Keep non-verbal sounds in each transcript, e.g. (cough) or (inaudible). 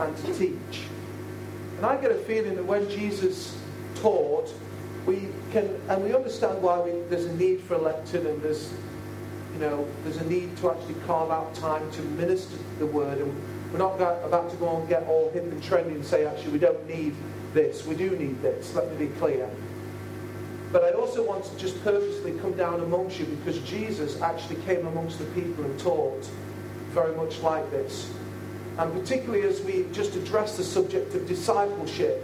and to teach. And I get a feeling that when Jesus taught, we can, and we understand why we, there's a need for a lectern and there's, you know, there's a need to actually carve out time to minister the word. And we're not about to go and get all hip and trendy and say, actually, we don't need this. We do need this. Let me be clear. But I also want to just purposely come down amongst you because Jesus actually came amongst the people and taught very much like this. And particularly as we just address the subject of discipleship,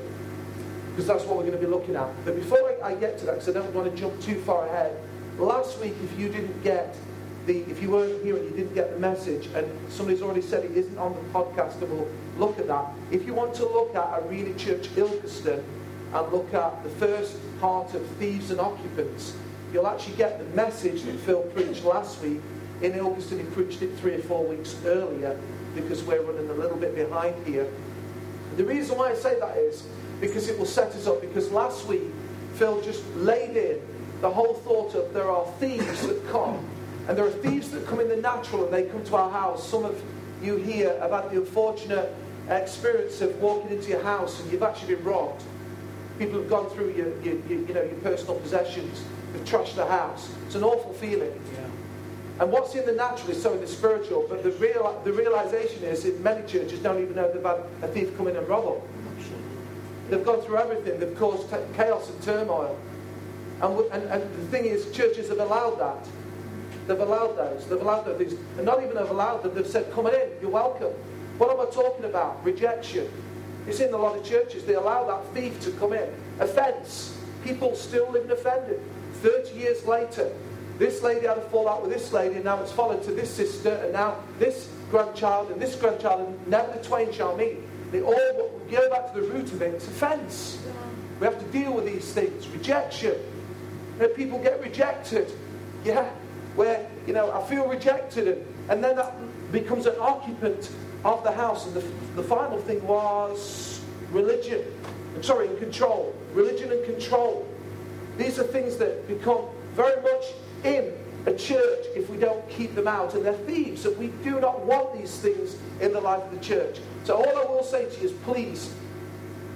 because that's what we're going to be looking at. But before I, I get to that, because I don't want to jump too far ahead, last week, if you didn't get the, if you weren't here and you didn't get the message, and somebody's already said it isn't on the podcast, and we'll look at that. If you want to look at Arena Church Ilkeston and look at the first part of Thieves and Occupants, you'll actually get the message that Phil preached last week. In Ilkeston, he preached it three or four weeks earlier because we're running a little bit behind here. The reason why I say that is because it will set us up. Because last week, Phil just laid in the whole thought of there are thieves that come, and there are thieves that come in the natural and they come to our house. Some of you here have had the unfortunate experience of walking into your house and you've actually been robbed. People have gone through your, your, your you know, your personal possessions, they've trashed the house. It's an awful feeling. Yeah. And what's in the natural is so in the spiritual, but the, real, the realization is that many churches don't even know they've had a thief come in and rob them. They've gone through everything. They've caused chaos and turmoil. And, and, and the thing is, churches have allowed that. They've allowed those. They've allowed those things. And not even have allowed them, they've said, come in, you're welcome. What am I talking about? Rejection. It's in a lot of churches. They allow that thief to come in. Offence. People still living offended. 30 years later, this lady had a fallout with this lady, and now it's followed to this sister, and now this grandchild and this grandchild, and never the twain shall meet. They all go back to the root of it. It's offence. We have to deal with these things. Rejection. You know, people get rejected. Yeah. Where, you know, I feel rejected. And, and then that becomes an occupant of the house. And the, the final thing was religion. I'm sorry, control. Religion and control. These are things that become very much in a church if we don't keep them out. And they're thieves. And we do not want these things in the life of the church. So all I will say to you is please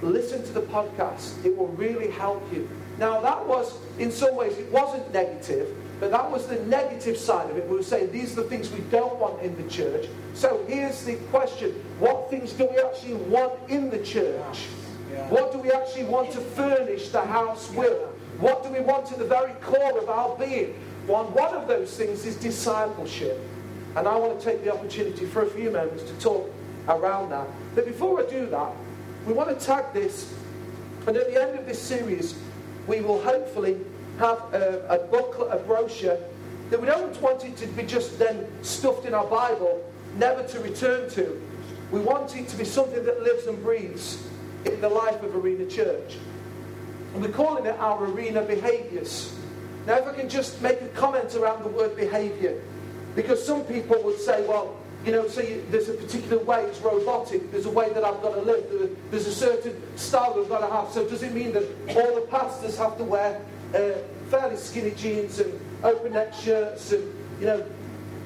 listen to the podcast. It will really help you. Now that was, in some ways, it wasn't negative, but that was the negative side of it. We were saying these are the things we don't want in the church. So here's the question. What things do we actually want in the church? Yeah. What do we actually want to furnish the house with? What do we want at the very core of our being? One, one of those things is discipleship. And I want to take the opportunity for a few moments to talk around that. But before I do that, we want to tag this. And at the end of this series, we will hopefully have a, a booklet, a brochure, that we don't want it to be just then stuffed in our Bible, never to return to. We want it to be something that lives and breathes in the life of Arena Church. And we're calling it our arena behaviours. Now, if I can just make a comment around the word behaviour, because some people would say, well, you know, so you, there's a particular way, it's robotic, there's a way that I've got to live, there's a certain style I've got to have. So does it mean that all the pastors have to wear uh, fairly skinny jeans and open neck shirts and, you know,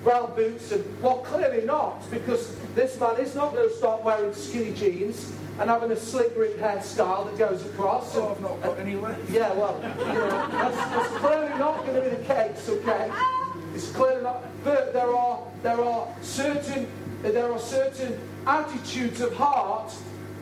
brown boots? And well, clearly not, because this man is not going to start wearing skinny jeans and having a slick rip hairstyle that goes across. Oh, I've not got any left. Yeah, well, you know, that's, that's clearly not going to be the case, okay? It's clearly not. But there are there are certain there are certain attitudes of heart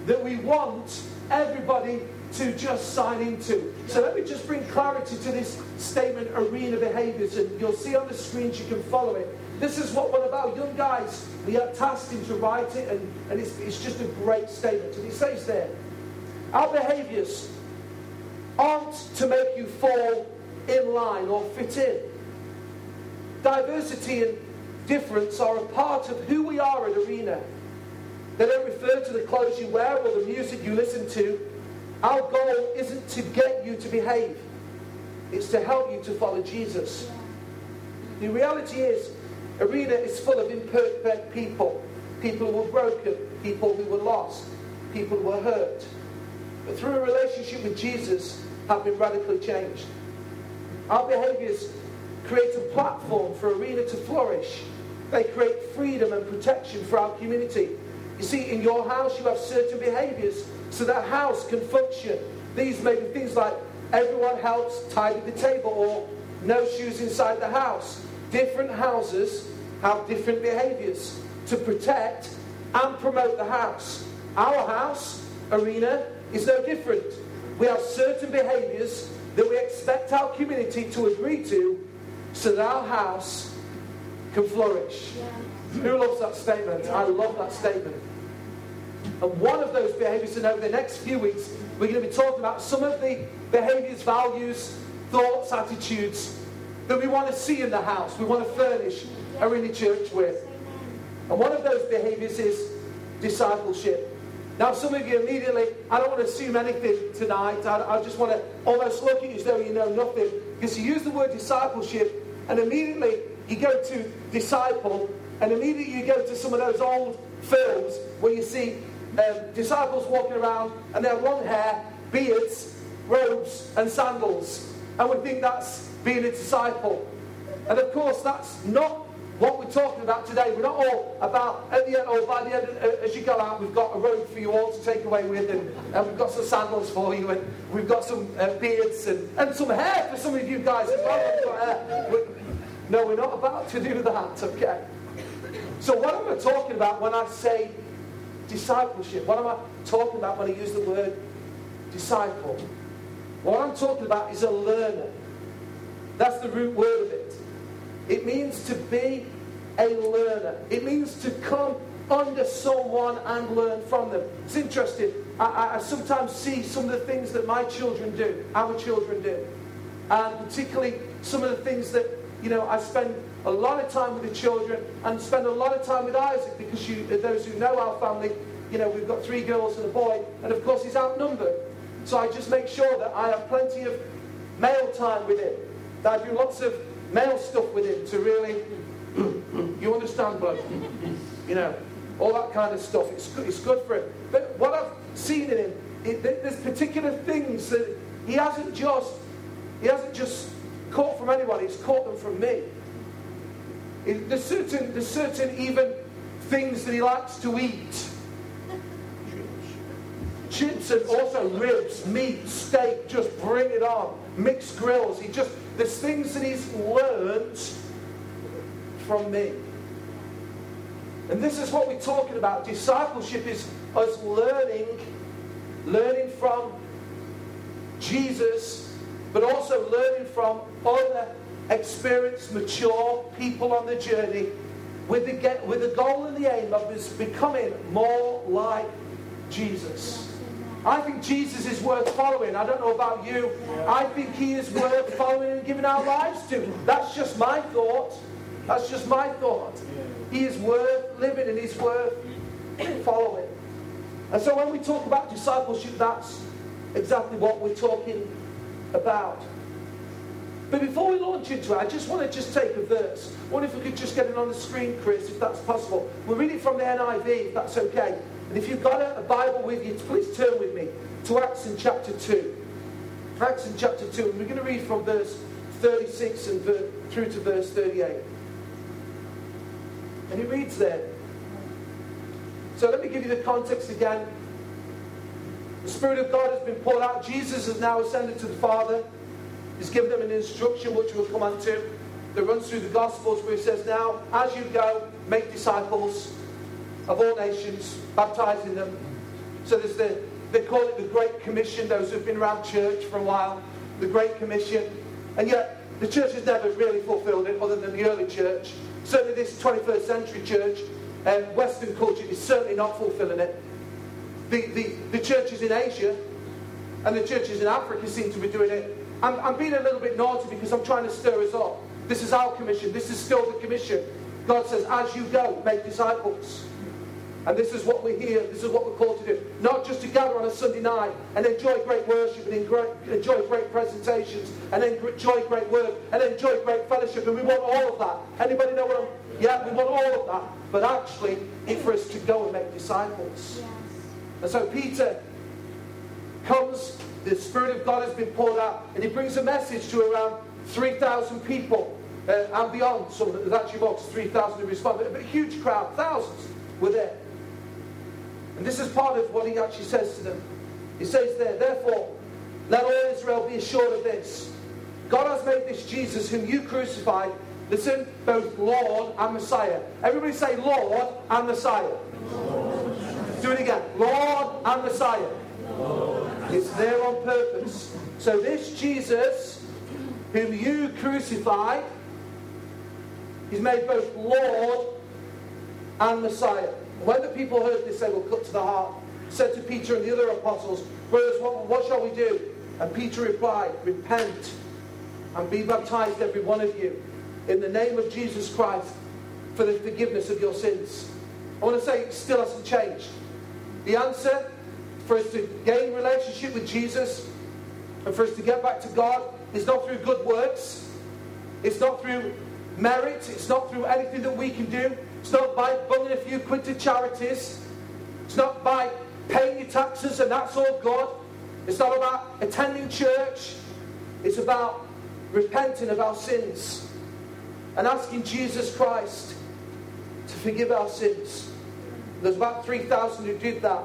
that we want everybody to just sign into. So let me just bring clarity to this statement, arena behaviours, and you'll see on the screens you can follow it. This is what of our young guys, we are tasked him to write it, and, and it's, it's just a great statement. And he says there, our behaviours aren't to make you fall in line or fit in. Diversity and difference are a part of who we are at Arena. They don't refer to the clothes you wear or the music you listen to. Our goal isn't to get you to behave, it's to help you to follow Jesus. The reality is, Arena is full of imperfect people people who were broken, people who were lost, people who were hurt. But through a relationship with Jesus, have been radically changed. Our behaviors create a platform for Arena to flourish. They create freedom and protection for our community. You see, in your house, you have certain behaviors so that house can function. These may be things like everyone helps tidy the table or no shoes inside the house. Different houses have different behaviors to protect and promote the house. Our house, arena, is no different. We have certain behaviors that we expect our community to agree to so that our house can flourish. Yeah. Who loves that statement? I love that statement. And one of those behaviors, and over the next few weeks, we're going to be talking about some of the behaviors, values, thoughts, attitudes that we want to see in the house, we want to furnish Arena Church with. And one of those behaviors is discipleship. Now, some of you immediately, I don't want to assume anything tonight. I, I just want to almost look at you as though you know nothing. Because you use the word discipleship, and immediately you go to disciple, and immediately you go to some of those old films where you see um, disciples walking around and they have long hair, beards, robes, and sandals. And we think that's being a disciple. And of course, that's not what we're talking about today. We're not all about, at the end, or by the end, uh, as you go out, we've got a robe for you all to take away with, and, and we've got some sandals for you, and we've got some uh, beards, and, and some hair for some of you guys as well. We're, no, we're not about to do that, okay? So, what am I talking about when I say discipleship? What am I talking about when I use the word disciple? What I'm talking about is a learner. That's the root word of it. It means to be a learner. It means to come under someone and learn from them. It's interesting. I, I, sometimes see some of the things that my children do, our children do. And particularly some of the things that, you know, I spend a lot of time with the children and spend a lot of time with Isaac because you, those who know our family, you know, we've got three girls and a boy, and of course he's outnumbered. So I just make sure that I have plenty of male time with him. I do lots of male stuff with him to really, you understand, bud? You know, all that kind of stuff. It's good, it's good for him. But what I've seen in him, it, there's particular things that he hasn't just, he hasn't just caught from anyone. He's caught them from me. It, there's certain, there's certain even things that he likes to eat. Chips and also ribs, meat, steak, just bring it on. Mixed grills. He just there's things that he's learned from me. And this is what we're talking about. Discipleship is us learning, learning from Jesus, but also learning from other experienced, mature people on the journey with the, with the goal and the aim of us becoming more like Jesus. I think Jesus is worth following. I don't know about you. I think he is worth following and giving our lives to. That's just my thought. That's just my thought. He is worth living and he's worth (clears throat) following. And so when we talk about discipleship, that's exactly what we're talking about. But before we launch into it, I just want to just take a verse. What if we could just get it on the screen, Chris, if that's possible? We'll read it from the NIV, if that's okay. And if you've got a, a Bible with you, please turn with me to Acts in chapter 2. Acts in chapter 2, and we're going to read from verse 36 and ver- through to verse 38. And he reads there. So let me give you the context again. The Spirit of God has been poured out. Jesus has now ascended to the Father. He's given them an instruction which we'll come on to that runs through the Gospels where he says, Now, as you go, make disciples of all nations, baptizing them. So there's the, they call it the Great Commission, those who've been around church for a while, the Great Commission. And yet, the church has never really fulfilled it other than the early church. Certainly this 21st century church, um, Western culture is certainly not fulfilling it. The, the, the churches in Asia and the churches in Africa seem to be doing it. I'm, I'm being a little bit naughty because I'm trying to stir us up. This is our commission. This is still the commission. God says, as you go, make disciples. And this is what we're here, this is what we're called to do. Not just to gather on a Sunday night and enjoy great worship and enjoy great presentations and enjoy great work and enjoy great fellowship. And we want all of that. Anybody know what I'm... Yeah, we want all of that. But actually, it's for us to go and make disciples. Yes. And so Peter comes, the Spirit of God has been poured out, and he brings a message to around 3,000 people uh, and beyond. Some, there's actually more 3,000 who responded. But a huge crowd, thousands were there. And this is part of what he actually says to them. He says there, therefore, let all Israel be assured of this. God has made this Jesus, whom you crucified, listen, both Lord and Messiah. Everybody say Lord and Messiah. Lord. Do it again. Lord and Messiah. Lord. It's there on purpose. So this Jesus, whom you crucified, He's made both Lord and Messiah. When the people heard this, they were cut to the heart. Said to Peter and the other apostles, Brothers, what, what shall we do? And Peter replied, Repent and be baptized, every one of you, in the name of Jesus Christ for the forgiveness of your sins. I want to say it still hasn't changed. The answer for us to gain relationship with Jesus and for us to get back to God is not through good works. It's not through merit. It's not through anything that we can do. It's not by bunging a few quid to charities. It's not by paying your taxes and that's all good. It's not about attending church. It's about repenting of our sins and asking Jesus Christ to forgive our sins. There's about 3,000 who did that.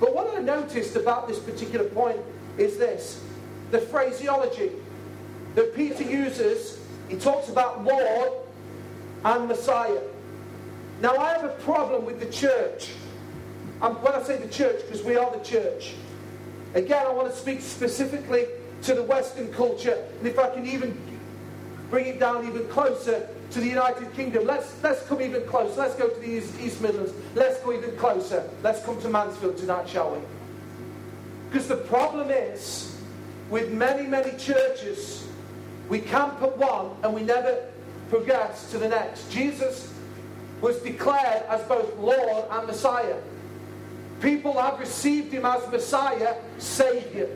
But what I noticed about this particular point is this the phraseology that Peter uses he talks about Lord and Messiah. Now, I have a problem with the church. And when I say the church, because we are the church. Again, I want to speak specifically to the Western culture, and if I can even bring it down even closer to the United Kingdom. Let's, let's come even closer. Let's go to the East, East Midlands. Let's go even closer. Let's come to Mansfield tonight, shall we? Because the problem is, with many, many churches, we camp at one and we never progress to the next. Jesus was declared as both Lord and Messiah. People have received him as Messiah, Savior.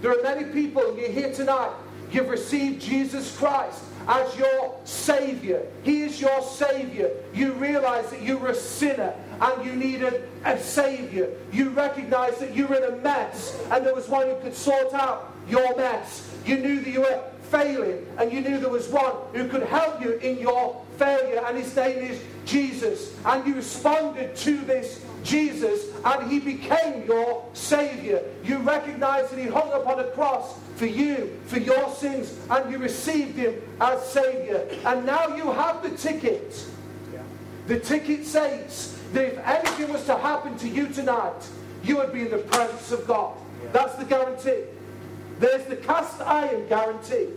There are many people, you're here tonight, you've received Jesus Christ as your Savior. He is your Savior. You realize that you were a sinner and you needed a Savior. You recognize that you were in a mess and there was one who could sort out your mess. You knew that you were failing, and you knew there was one who could help you in your failure, and his name is Jesus. And you responded to this Jesus, and he became your Savior. You recognized that he hung upon a cross for you, for your sins, and you received him as Savior. And now you have the ticket. The ticket says that if anything was to happen to you tonight, you would be in the presence of God. That's the guarantee. There's the cast iron guarantee.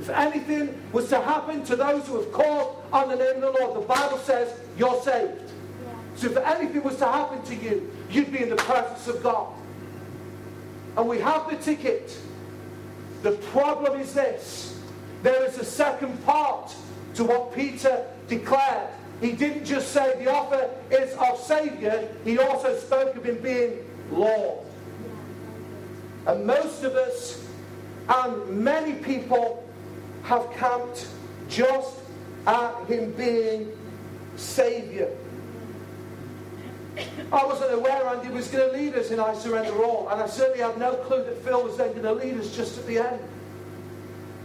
If anything was to happen to those who have called on the name of the Lord, the Bible says you're saved. Yeah. So if anything was to happen to you, you'd be in the presence of God. And we have the ticket. The problem is this there is a second part to what Peter declared. He didn't just say the offer is of Saviour, he also spoke of him being Lord. And most of us and many people have camped just at him being Saviour. I wasn't aware Andy was going to lead us in I Surrender All, and I certainly had no clue that Phil was then going to lead us just at the end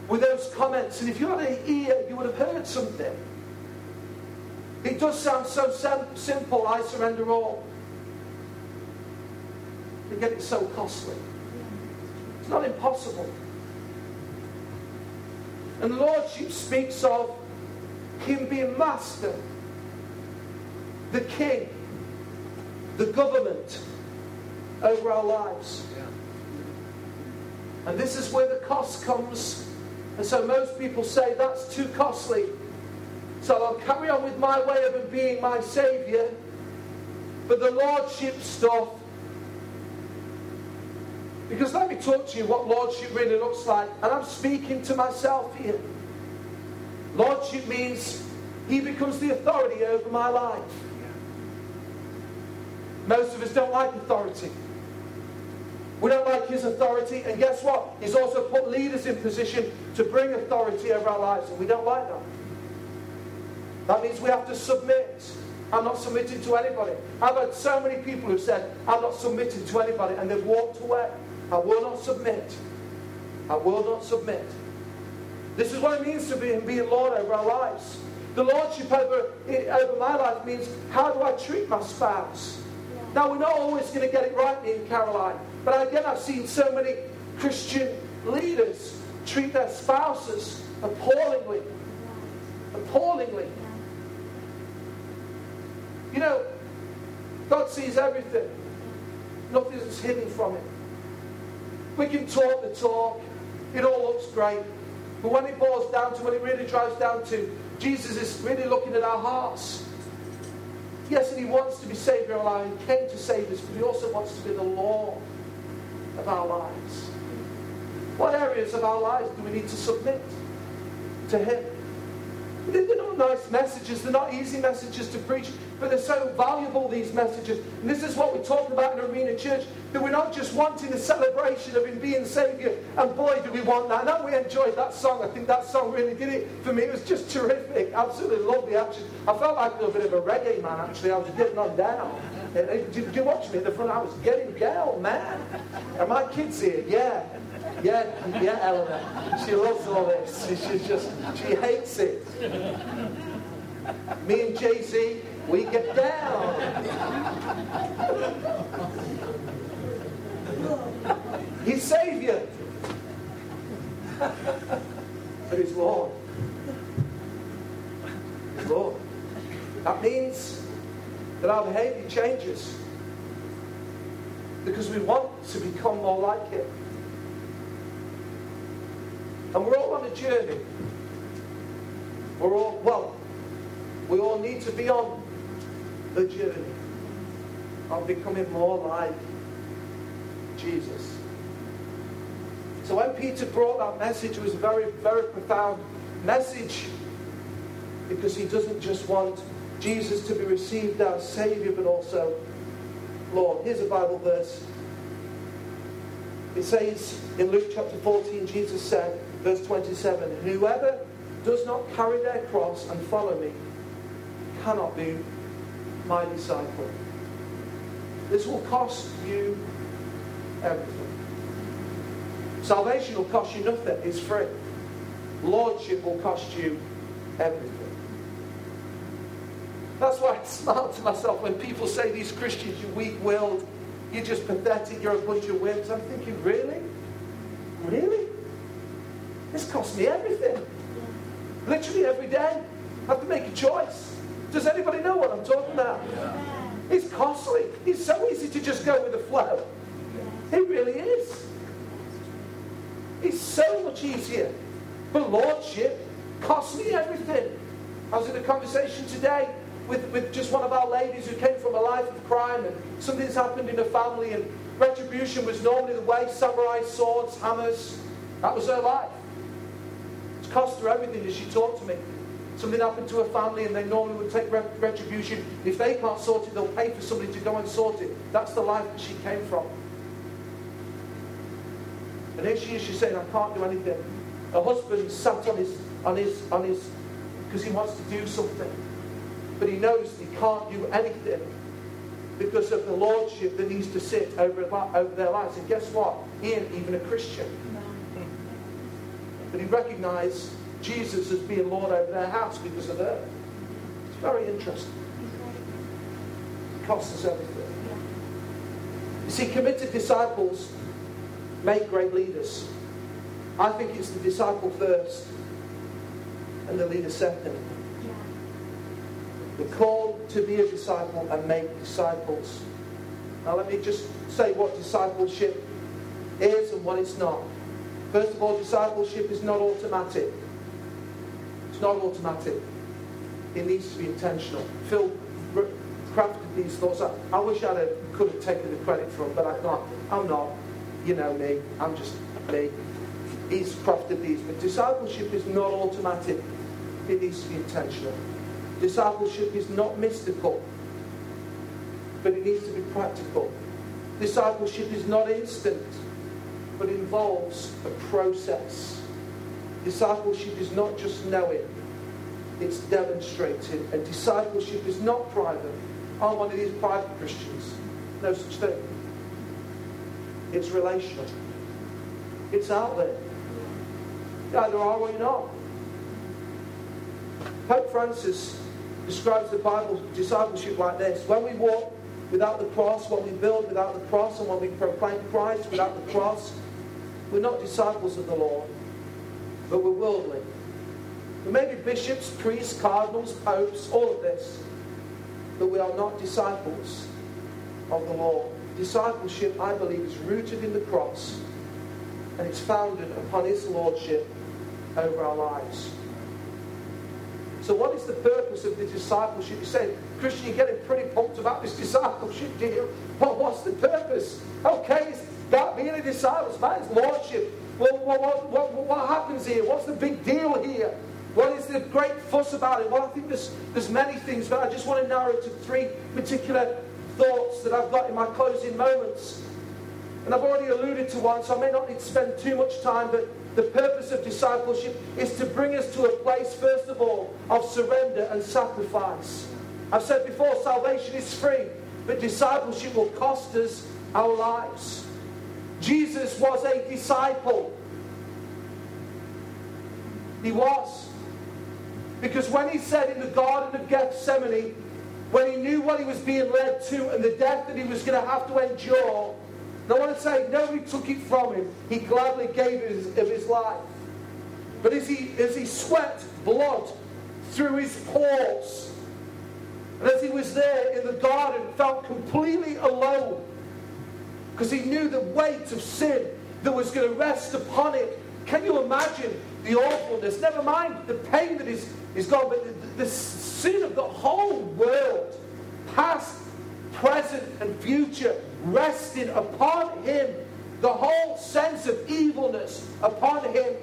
with those comments. And if you had an ear, you would have heard something. It does sound so simple, I surrender all. But yet it's so costly. It's not impossible. And the Lordship speaks of Him being master, the king, the government over our lives. And this is where the cost comes. And so most people say that's too costly. So I'll carry on with my way of being my Saviour. But the Lordship stuff because let me talk to you what lordship really looks like. And I'm speaking to myself here. Lordship means he becomes the authority over my life. Most of us don't like authority. We don't like his authority. And guess what? He's also put leaders in position to bring authority over our lives. And we don't like that. That means we have to submit. I'm not submitting to anybody. I've had so many people who said, I'm not submitting to anybody, and they've walked away. I will not submit. I will not submit. This is what it means to be, be Lord over our lives. The Lordship over, over my life means how do I treat my spouse? Now, we're not always going to get it right, me and Caroline. But again, I've seen so many Christian leaders treat their spouses appallingly. Appallingly. You know, God sees everything. Nothing is hidden from him. We can talk the talk. It all looks great. But when it boils down to, when it really drives down to, Jesus is really looking at our hearts. Yes, and he wants to be Savior of our lives. Came to save us, but he also wants to be the Lord of our lives. What areas of our lives do we need to submit to him? They're not nice messages. They're not easy messages to preach, but they're so valuable, these messages. And this is what we're talking about in Arena Church, that we're not just wanting a celebration of Him being Saviour. And boy, do we want that. I know we enjoyed that song. I think that song really did it for me. It was just terrific. Absolutely lovely, actually. I felt like a little bit of a reggae man, actually. I was getting on down. Did you watch me at the front? I was getting down, man. And my kids here, yeah. Yeah, yeah, Eleanor. She loves all this. She's just, she hates it. Me and Jay Z, we get down. He's Savior. but He's Lord. He's Lord. That means that our behavior changes because we want to become more like Him. And we're all on a journey. We're all, well, we all need to be on the journey of becoming more like Jesus. So when Peter brought that message, it was a very, very profound message because he doesn't just want Jesus to be received as Savior, but also Lord. Here's a Bible verse. It says in Luke chapter 14, Jesus said, Verse 27 Whoever does not carry their cross and follow me cannot be my disciple. This will cost you everything. Salvation will cost you nothing, it's free. Lordship will cost you everything. That's why I (laughs) smile to myself when people say these Christians, you're weak willed, you're just pathetic, you're a bunch of wimps. I'm thinking, really? Really? This costs me everything. Literally every day. I have to make a choice. Does anybody know what I'm talking about? It's costly. It's so easy to just go with the flow. It really is. It's so much easier. But Lordship costs me everything. I was in a conversation today with, with just one of our ladies who came from a life of crime and something's happened in her family and retribution was normally the way samurai swords, hammers. That was her life cost her everything as she talked to me. Something happened to her family and they normally would take retribution. If they can't sort it, they'll pay for somebody to go and sort it. That's the life that she came from. And here she is, she's saying, I can't do anything. Her husband sat on his, on his, on his, because he wants to do something. But he knows he can't do anything because of the lordship that needs to sit over, over their lives. And guess what? He ain't even a Christian but he recognized Jesus as being Lord over their house because of that. It's very interesting. It costs us everything. You see, committed disciples make great leaders. I think it's the disciple first and the leader second. We're called to be a disciple and make disciples. Now, let me just say what discipleship is and what it's not. First of all, discipleship is not automatic. It's not automatic. It needs to be intentional. Phil crafted these thoughts. I, I wish I could have taken the credit for them, but I can't. I'm not. You know me. I'm just me. He's crafted these. But discipleship is not automatic. It needs to be intentional. Discipleship is not mystical, but it needs to be practical. Discipleship is not instant but involves a process. Discipleship is not just knowing, it's demonstrated. And discipleship is not private. I'm one of these private Christians. No such thing. It's relational. It's out there. You either are or you're not. Pope Francis describes the Bible discipleship like this. When we walk without the cross, when we build without the cross, and when we proclaim Christ without the cross, we're not disciples of the Lord, but we're worldly. We may be bishops, priests, cardinals, popes, all of this, but we are not disciples of the Lord. Discipleship, I believe, is rooted in the cross and it's founded upon His Lordship over our lives. So, what is the purpose of the discipleship? You say, Christian, you're getting pretty pumped about this discipleship, deal. Well, what's the purpose? Okay, about being a disciple, it's Lordship. Well, what, what, what, happens here? What's the big deal here? What is the great fuss about it? Well, I think there's, there's many things, but I just want to narrow to three particular thoughts that I've got in my closing moments. And I've already alluded to one, so I may not need to spend too much time, but the purpose of discipleship is to bring us to a place, first of all, of surrender and sacrifice. I've said before, salvation is free, but discipleship will cost us our lives. Jesus was a disciple. He was. Because when he said in the Garden of Gethsemane, when he knew what he was being led to and the death that he was going to have to endure, I want to say nobody took it from him. He gladly gave it of his life. But as he, as he sweat blood through his pores, and as he was there in the garden, felt completely alone, because he knew the weight of sin that was going to rest upon it. Can you imagine the awfulness? Never mind the pain that is, is gone, but the, the sin of the whole world, past, present, and future, resting upon him, the whole sense of evilness upon him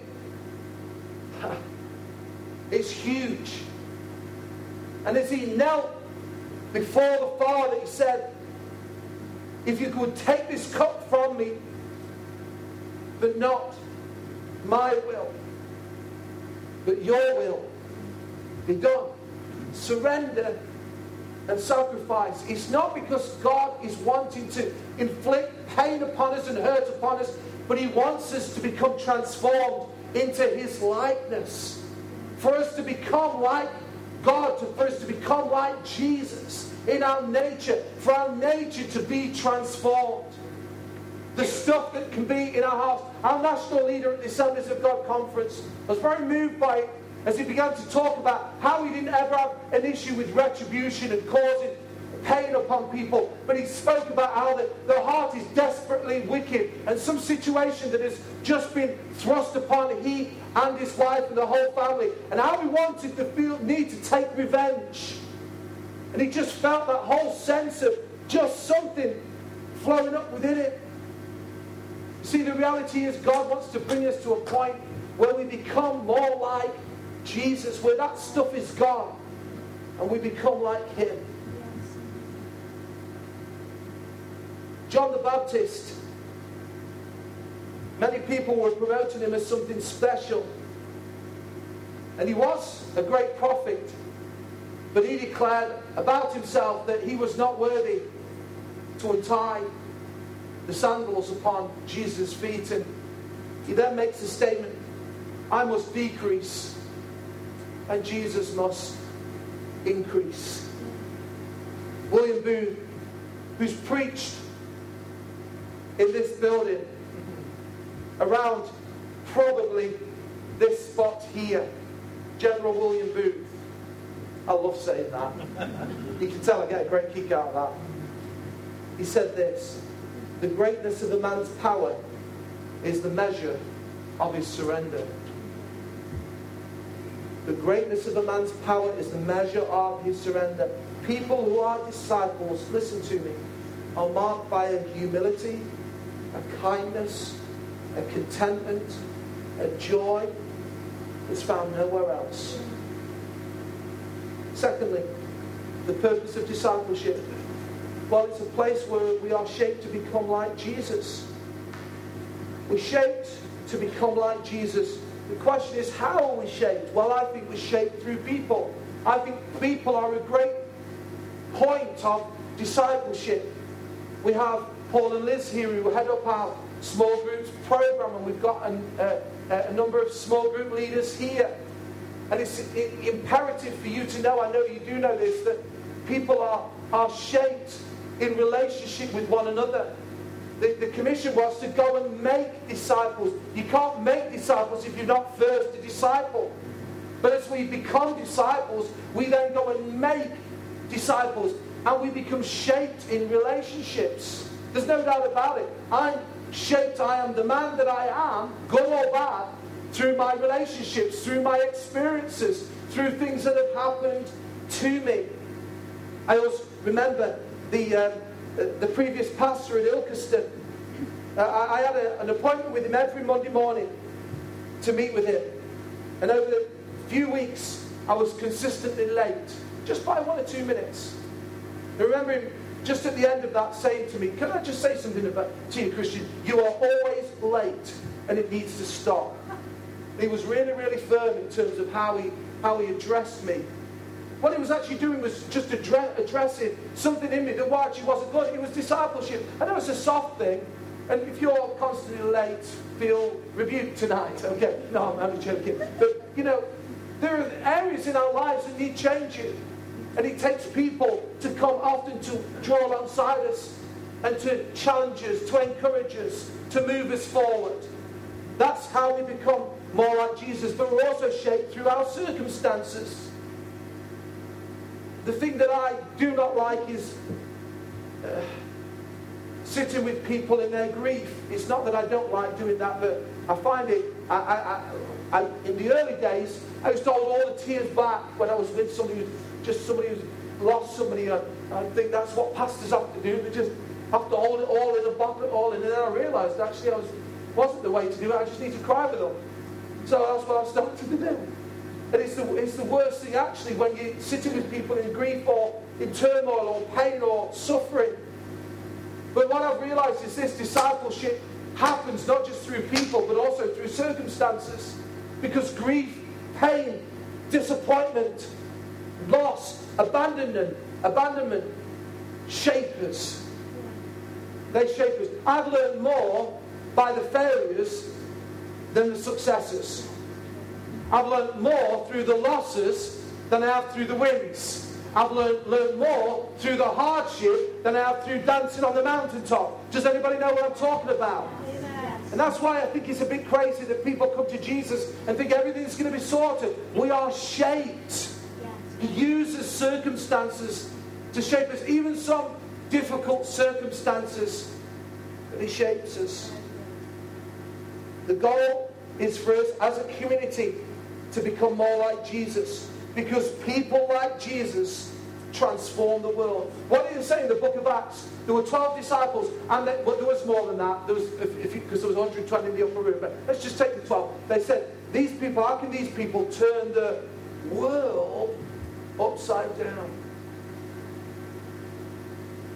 (sighs) is huge. And as he knelt before the Father, he said, If you could take this cup from me, but not my will, but your will be done. Surrender and sacrifice. It's not because God is wanting to inflict pain upon us and hurt upon us, but He wants us to become transformed into His likeness. For us to become like God, for us to become like Jesus in our nature, for our nature to be transformed. The stuff that can be in our hearts. Our national leader at the Assemblies of God conference was very moved by it as he began to talk about how he didn't ever have an issue with retribution and causing pain upon people, but he spoke about how the, the heart is desperately wicked and some situation that has just been thrust upon he and his wife and the whole family, and how he wanted to feel need to take revenge. And he just felt that whole sense of just something flowing up within it. See, the reality is God wants to bring us to a point where we become more like Jesus, where that stuff is gone and we become like him. John the Baptist, many people were promoting him as something special. And he was a great prophet, but he declared about himself that he was not worthy to untie the sandals upon Jesus' feet. And he then makes a statement I must decrease and Jesus must increase. William Booth, who's preached in this building around probably this spot here, General William Booth. I love saying that. you can tell I get a great kick out of that. He said this The greatness of a man's power is the measure of his surrender. The greatness of a man's power is the measure of his surrender. People who are disciples, listen to me, are marked by a humility, a kindness, a contentment, a joy that's found nowhere else. Secondly, the purpose of discipleship. Well, it's a place where we are shaped to become like Jesus. We're shaped to become like Jesus the question is, how are we shaped? Well, I think we're shaped through people. I think people are a great point of discipleship. We have Paul and Liz here who head up our small groups program, and we've got an, uh, a number of small group leaders here. And it's imperative for you to know, I know you do know this, that people are, are shaped in relationship with one another. The, the commission was to go and make disciples. You can't make disciples if you're not first a disciple. But as we become disciples, we then go and make disciples and we become shaped in relationships. There's no doubt about it. I'm shaped, I am the man that I am, good or bad, through my relationships, through my experiences, through things that have happened to me. I always remember the, um, the previous pastor at Ilkeston. Uh, I, I, had a, an appointment with him every Monday morning to meet with him. And over the few weeks, I was consistently late, just by one or two minutes. I remember him just at the end of that saying to me, Can I just say something about, to you, Christian? You are always late, and it needs to stop. He was really, really firm in terms of how he, how he addressed me. What he was actually doing was just address, addressing something in me that why actually wasn't good. It was discipleship. I know it's a soft thing, and if you're constantly late, feel rebuked tonight. (laughs) Okay, no, I'm only joking. But, you know, there are areas in our lives that need changing. And it takes people to come often to draw alongside us and to challenge us, to encourage us, to move us forward. That's how we become more like Jesus. But we're also shaped through our circumstances. The thing that I do not like is uh, sitting with people in their grief. It's not that I don't like doing that, but I find it, I, I, I, in the early days, I used to hold all the tears back when I was with somebody, just somebody who's lost somebody. I, I think that's what pastors have to do. They just have to hold it all in a bucket, all in. And then I realised actually I was, wasn't the way to do it. I just need to cry with them. So that's what I started to do. And it's the, it's the worst thing actually when you're sitting with people in grief or in turmoil or pain or suffering. But what I've realised is this discipleship happens not just through people but also through circumstances. Because grief, pain, disappointment, loss, abandonment, abandonment shape us. They shape us. I've learned more by the failures than the successes. I've learned more through the losses than I have through the wins. I've learned, learned more through the hardship than I have through dancing on the mountaintop. Does anybody know what I'm talking about? And that's why I think it's a bit crazy that people come to Jesus and think everything's going to be sorted. We are shaped. He uses circumstances to shape us, even some difficult circumstances, but He shapes us. The goal is for us as a community to become more like Jesus because people like Jesus transform the world. What did it say in the book of Acts? There were 12 disciples, and they, there was more than that. There was, because there was 120 in the upper room. But let's just take the 12. They said, these people, how can these people turn the world upside down?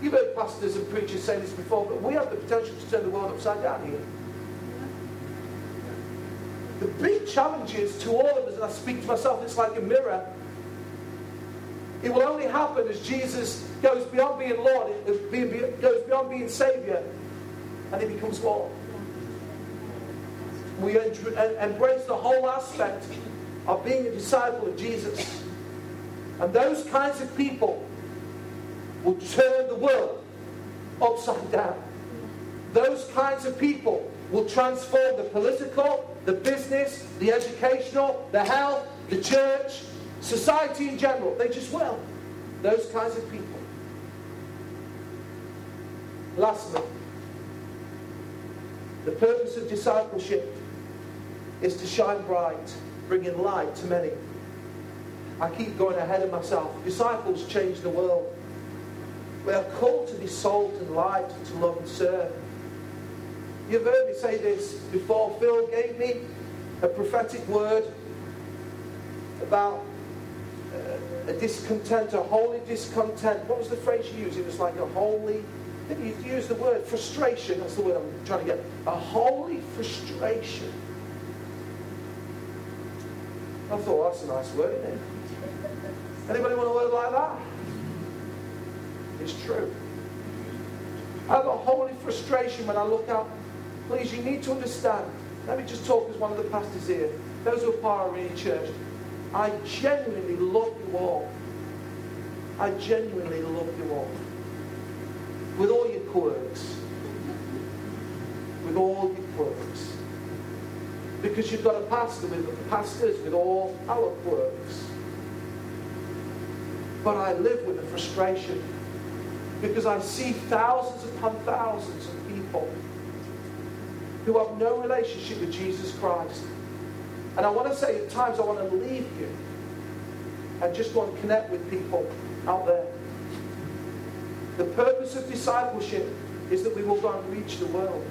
You've heard pastors and preachers say this before, but we have the potential to turn the world upside down here. The big challenge is to all of us, and I speak to myself, it's like a mirror. It will only happen as Jesus goes beyond being Lord, goes beyond being Saviour, and he becomes Lord. We embrace the whole aspect of being a disciple of Jesus. And those kinds of people will turn the world upside down. Those kinds of people will transform the political, the business, the educational, the health, the church, society in general. They just will. Those kinds of people. Lastly, the purpose of discipleship is to shine bright, bringing light to many. I keep going ahead of myself. Disciples change the world. We are called to be salt and light, to love and serve. You've heard me say this before. Phil gave me a prophetic word about uh, a discontent, a holy discontent. What was the phrase you used? It was like a holy, you used the word frustration. That's the word I'm trying to get. A holy frustration. I thought, that's a nice word, isn't it? Anybody want a word like that? It's true. I have a holy frustration when I look out Please, you need to understand. Let me just talk as one of the pastors here. Those who are part of Arena Church. I genuinely love you all. I genuinely love you all. with all your quirks. With all your quirks. Because you've got a pastor with pastors with all our quirks. But I live with the frustration because I see thousands upon thousands of people who have no relationship with Jesus Christ. And I want to say at times I want to leave you and just want to connect with people out there. The purpose of discipleship is that we will go and reach the world.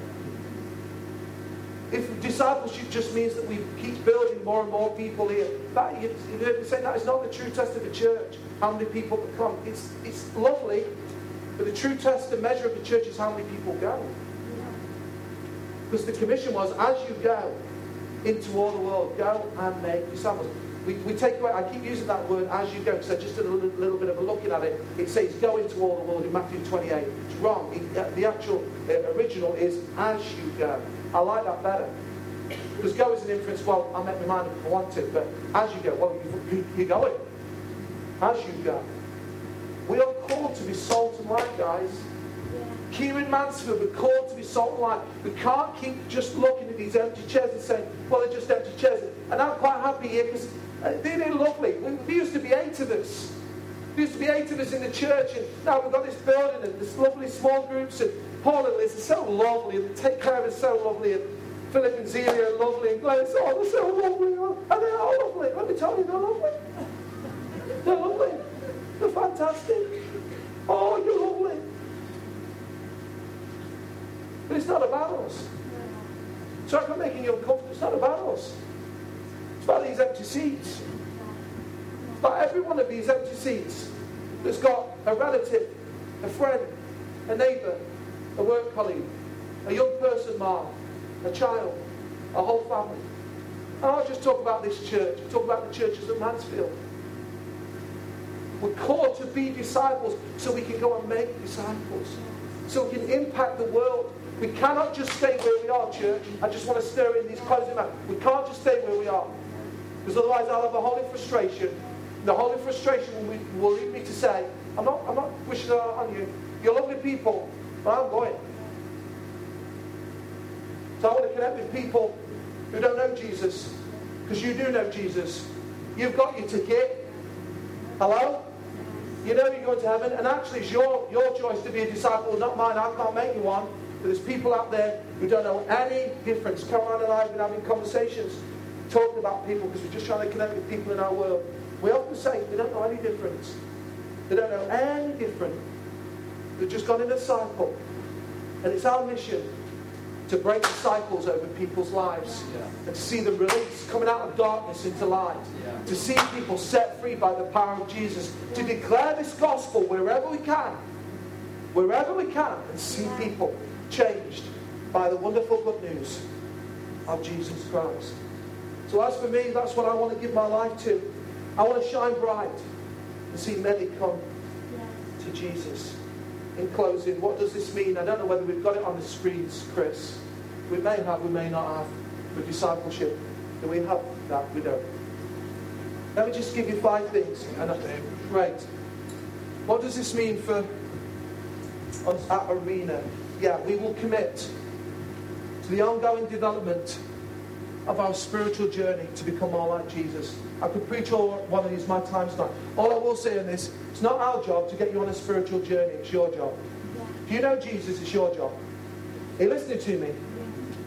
If discipleship just means that we keep building more and more people here, that, you, heard me say that is not the true test of the church. How many people come? It's, it's lovely, but the true test and measure of the church is how many people go. Because the commission was, as you go into all the world, go and make disciples. We, we take away, I keep using that word as you go, because I just did a little, little, bit of a looking at it. It says go into all the world in Matthew 28. It's wrong. It, uh, the actual uh, original is as you go. I like that better. Because go is an inference, well, I make my mind if I want to, but as you go, well, you, you, you're going. As you go. We are called to be salt and light, guys. Here in Mansfield, we're called to be salt and light. We can't keep just looking at these empty chairs and saying, well, they're just empty chairs. And I'm quite happy here because uh, they're lovely. There used to be eight of us. There used to be eight of us in the church, and now we've got this building and this lovely small groups. And Paul and Liz are so lovely, and they take care of us so lovely. And Philip and Zelia are lovely, and Glenn, oh, they're so lovely. And they are lovely. Let me tell you, they're lovely. Fantastic. Oh, you're lovely. But it's not about us. So I'm making you uncomfortable. It's not about us. It's about these empty seats. It's about every one of these empty seats that's got a relative, a friend, a neighbour, a work colleague, a young person, mom, a child, a whole family. And I'll just talk about this church. Talk about the churches at Mansfield. We're called to be disciples so we can go and make disciples. So we can impact the world. We cannot just stay where we are, church. I just want to stir in these closing mouths. We can't just stay where we are. Because otherwise I'll have a holy frustration. The holy frustration will, will lead me to say, I'm not, I'm not wishing that on you. You're lovely people, but I'm going. So I want to connect with people who don't know Jesus. Because you do know Jesus. You've got your ticket. Hello? You know you're going to heaven. And actually it's your, your choice to be a disciple, not mine. I can't make you one. But there's people out there who don't know any difference. Cameron and I have been having conversations talking about people because we're just trying to connect with people in our world. We often say they don't know any difference. They don't know any different. They've just gone in a cycle. And it's our mission to break the cycles over people's lives yeah. and to see them released, coming out of darkness into light, yeah. to see people set free by the power of Jesus, to declare this gospel wherever we can, wherever we can, and see people changed by the wonderful good news of Jesus Christ. So, as for me, that's what I want to give my life to. I want to shine bright and see many come to Jesus. In closing, what does this mean? I don't know whether we've got it on the screens, Chris. We may have, we may not have. For discipleship, do we have that? We don't. Let me just give you five things. And great. What does this mean for us at Arena? yeah, we will commit to the ongoing development of our spiritual journey to become more like Jesus. I could preach all one of these, my time's not. All I will say in this, it's not our job to get you on a spiritual journey, it's your job. If you know Jesus, it's your job. Are you listening to me?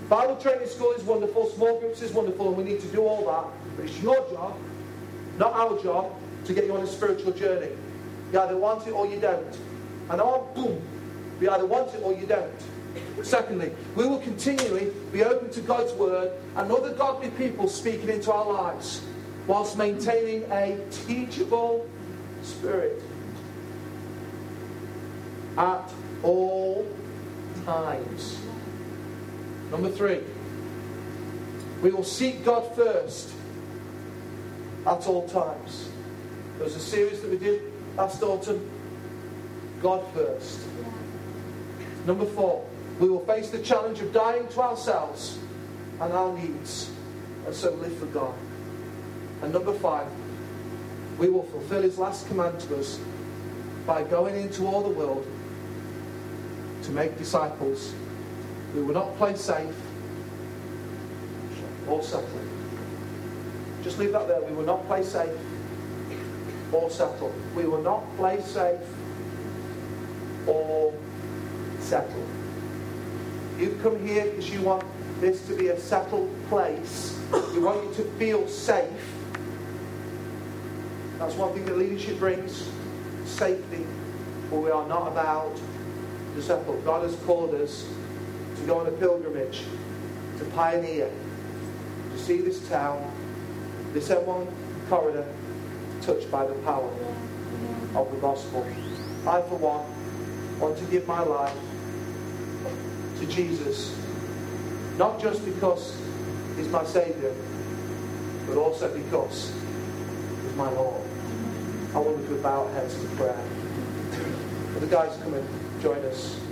Bible training school is wonderful, small groups is wonderful, and we need to do all that. But it's your job, not our job, to get you on a spiritual journey. You either want it or you don't. And on, boom, we either want it or you don't. Secondly, we will continually be open to God's word and other godly people speaking into our lives whilst maintaining a teachable spirit at all times. Number three, we will seek God first at all times. There was a series that we did last autumn. God first. Number four, we will face the challenge of dying to ourselves and our needs and so live for God. And number five, we will fulfill his last command to us by going into all the world to make disciples. We will not play safe or settle. Just leave that there. We will not play safe or settle. We will not play safe or settle. You've come here because you want this to be a settled place. We want you to feel safe. That's one thing that leadership brings safety. But we are not about to settle. God has called us to go on a pilgrimage, to pioneer, to see this town, this M1 corridor touched by the power of the gospel. I, for one, want to give my life to Jesus, not just because he's my Saviour, but also because he's my Lord. I want to bow our heads to prayer. The guys come and join us?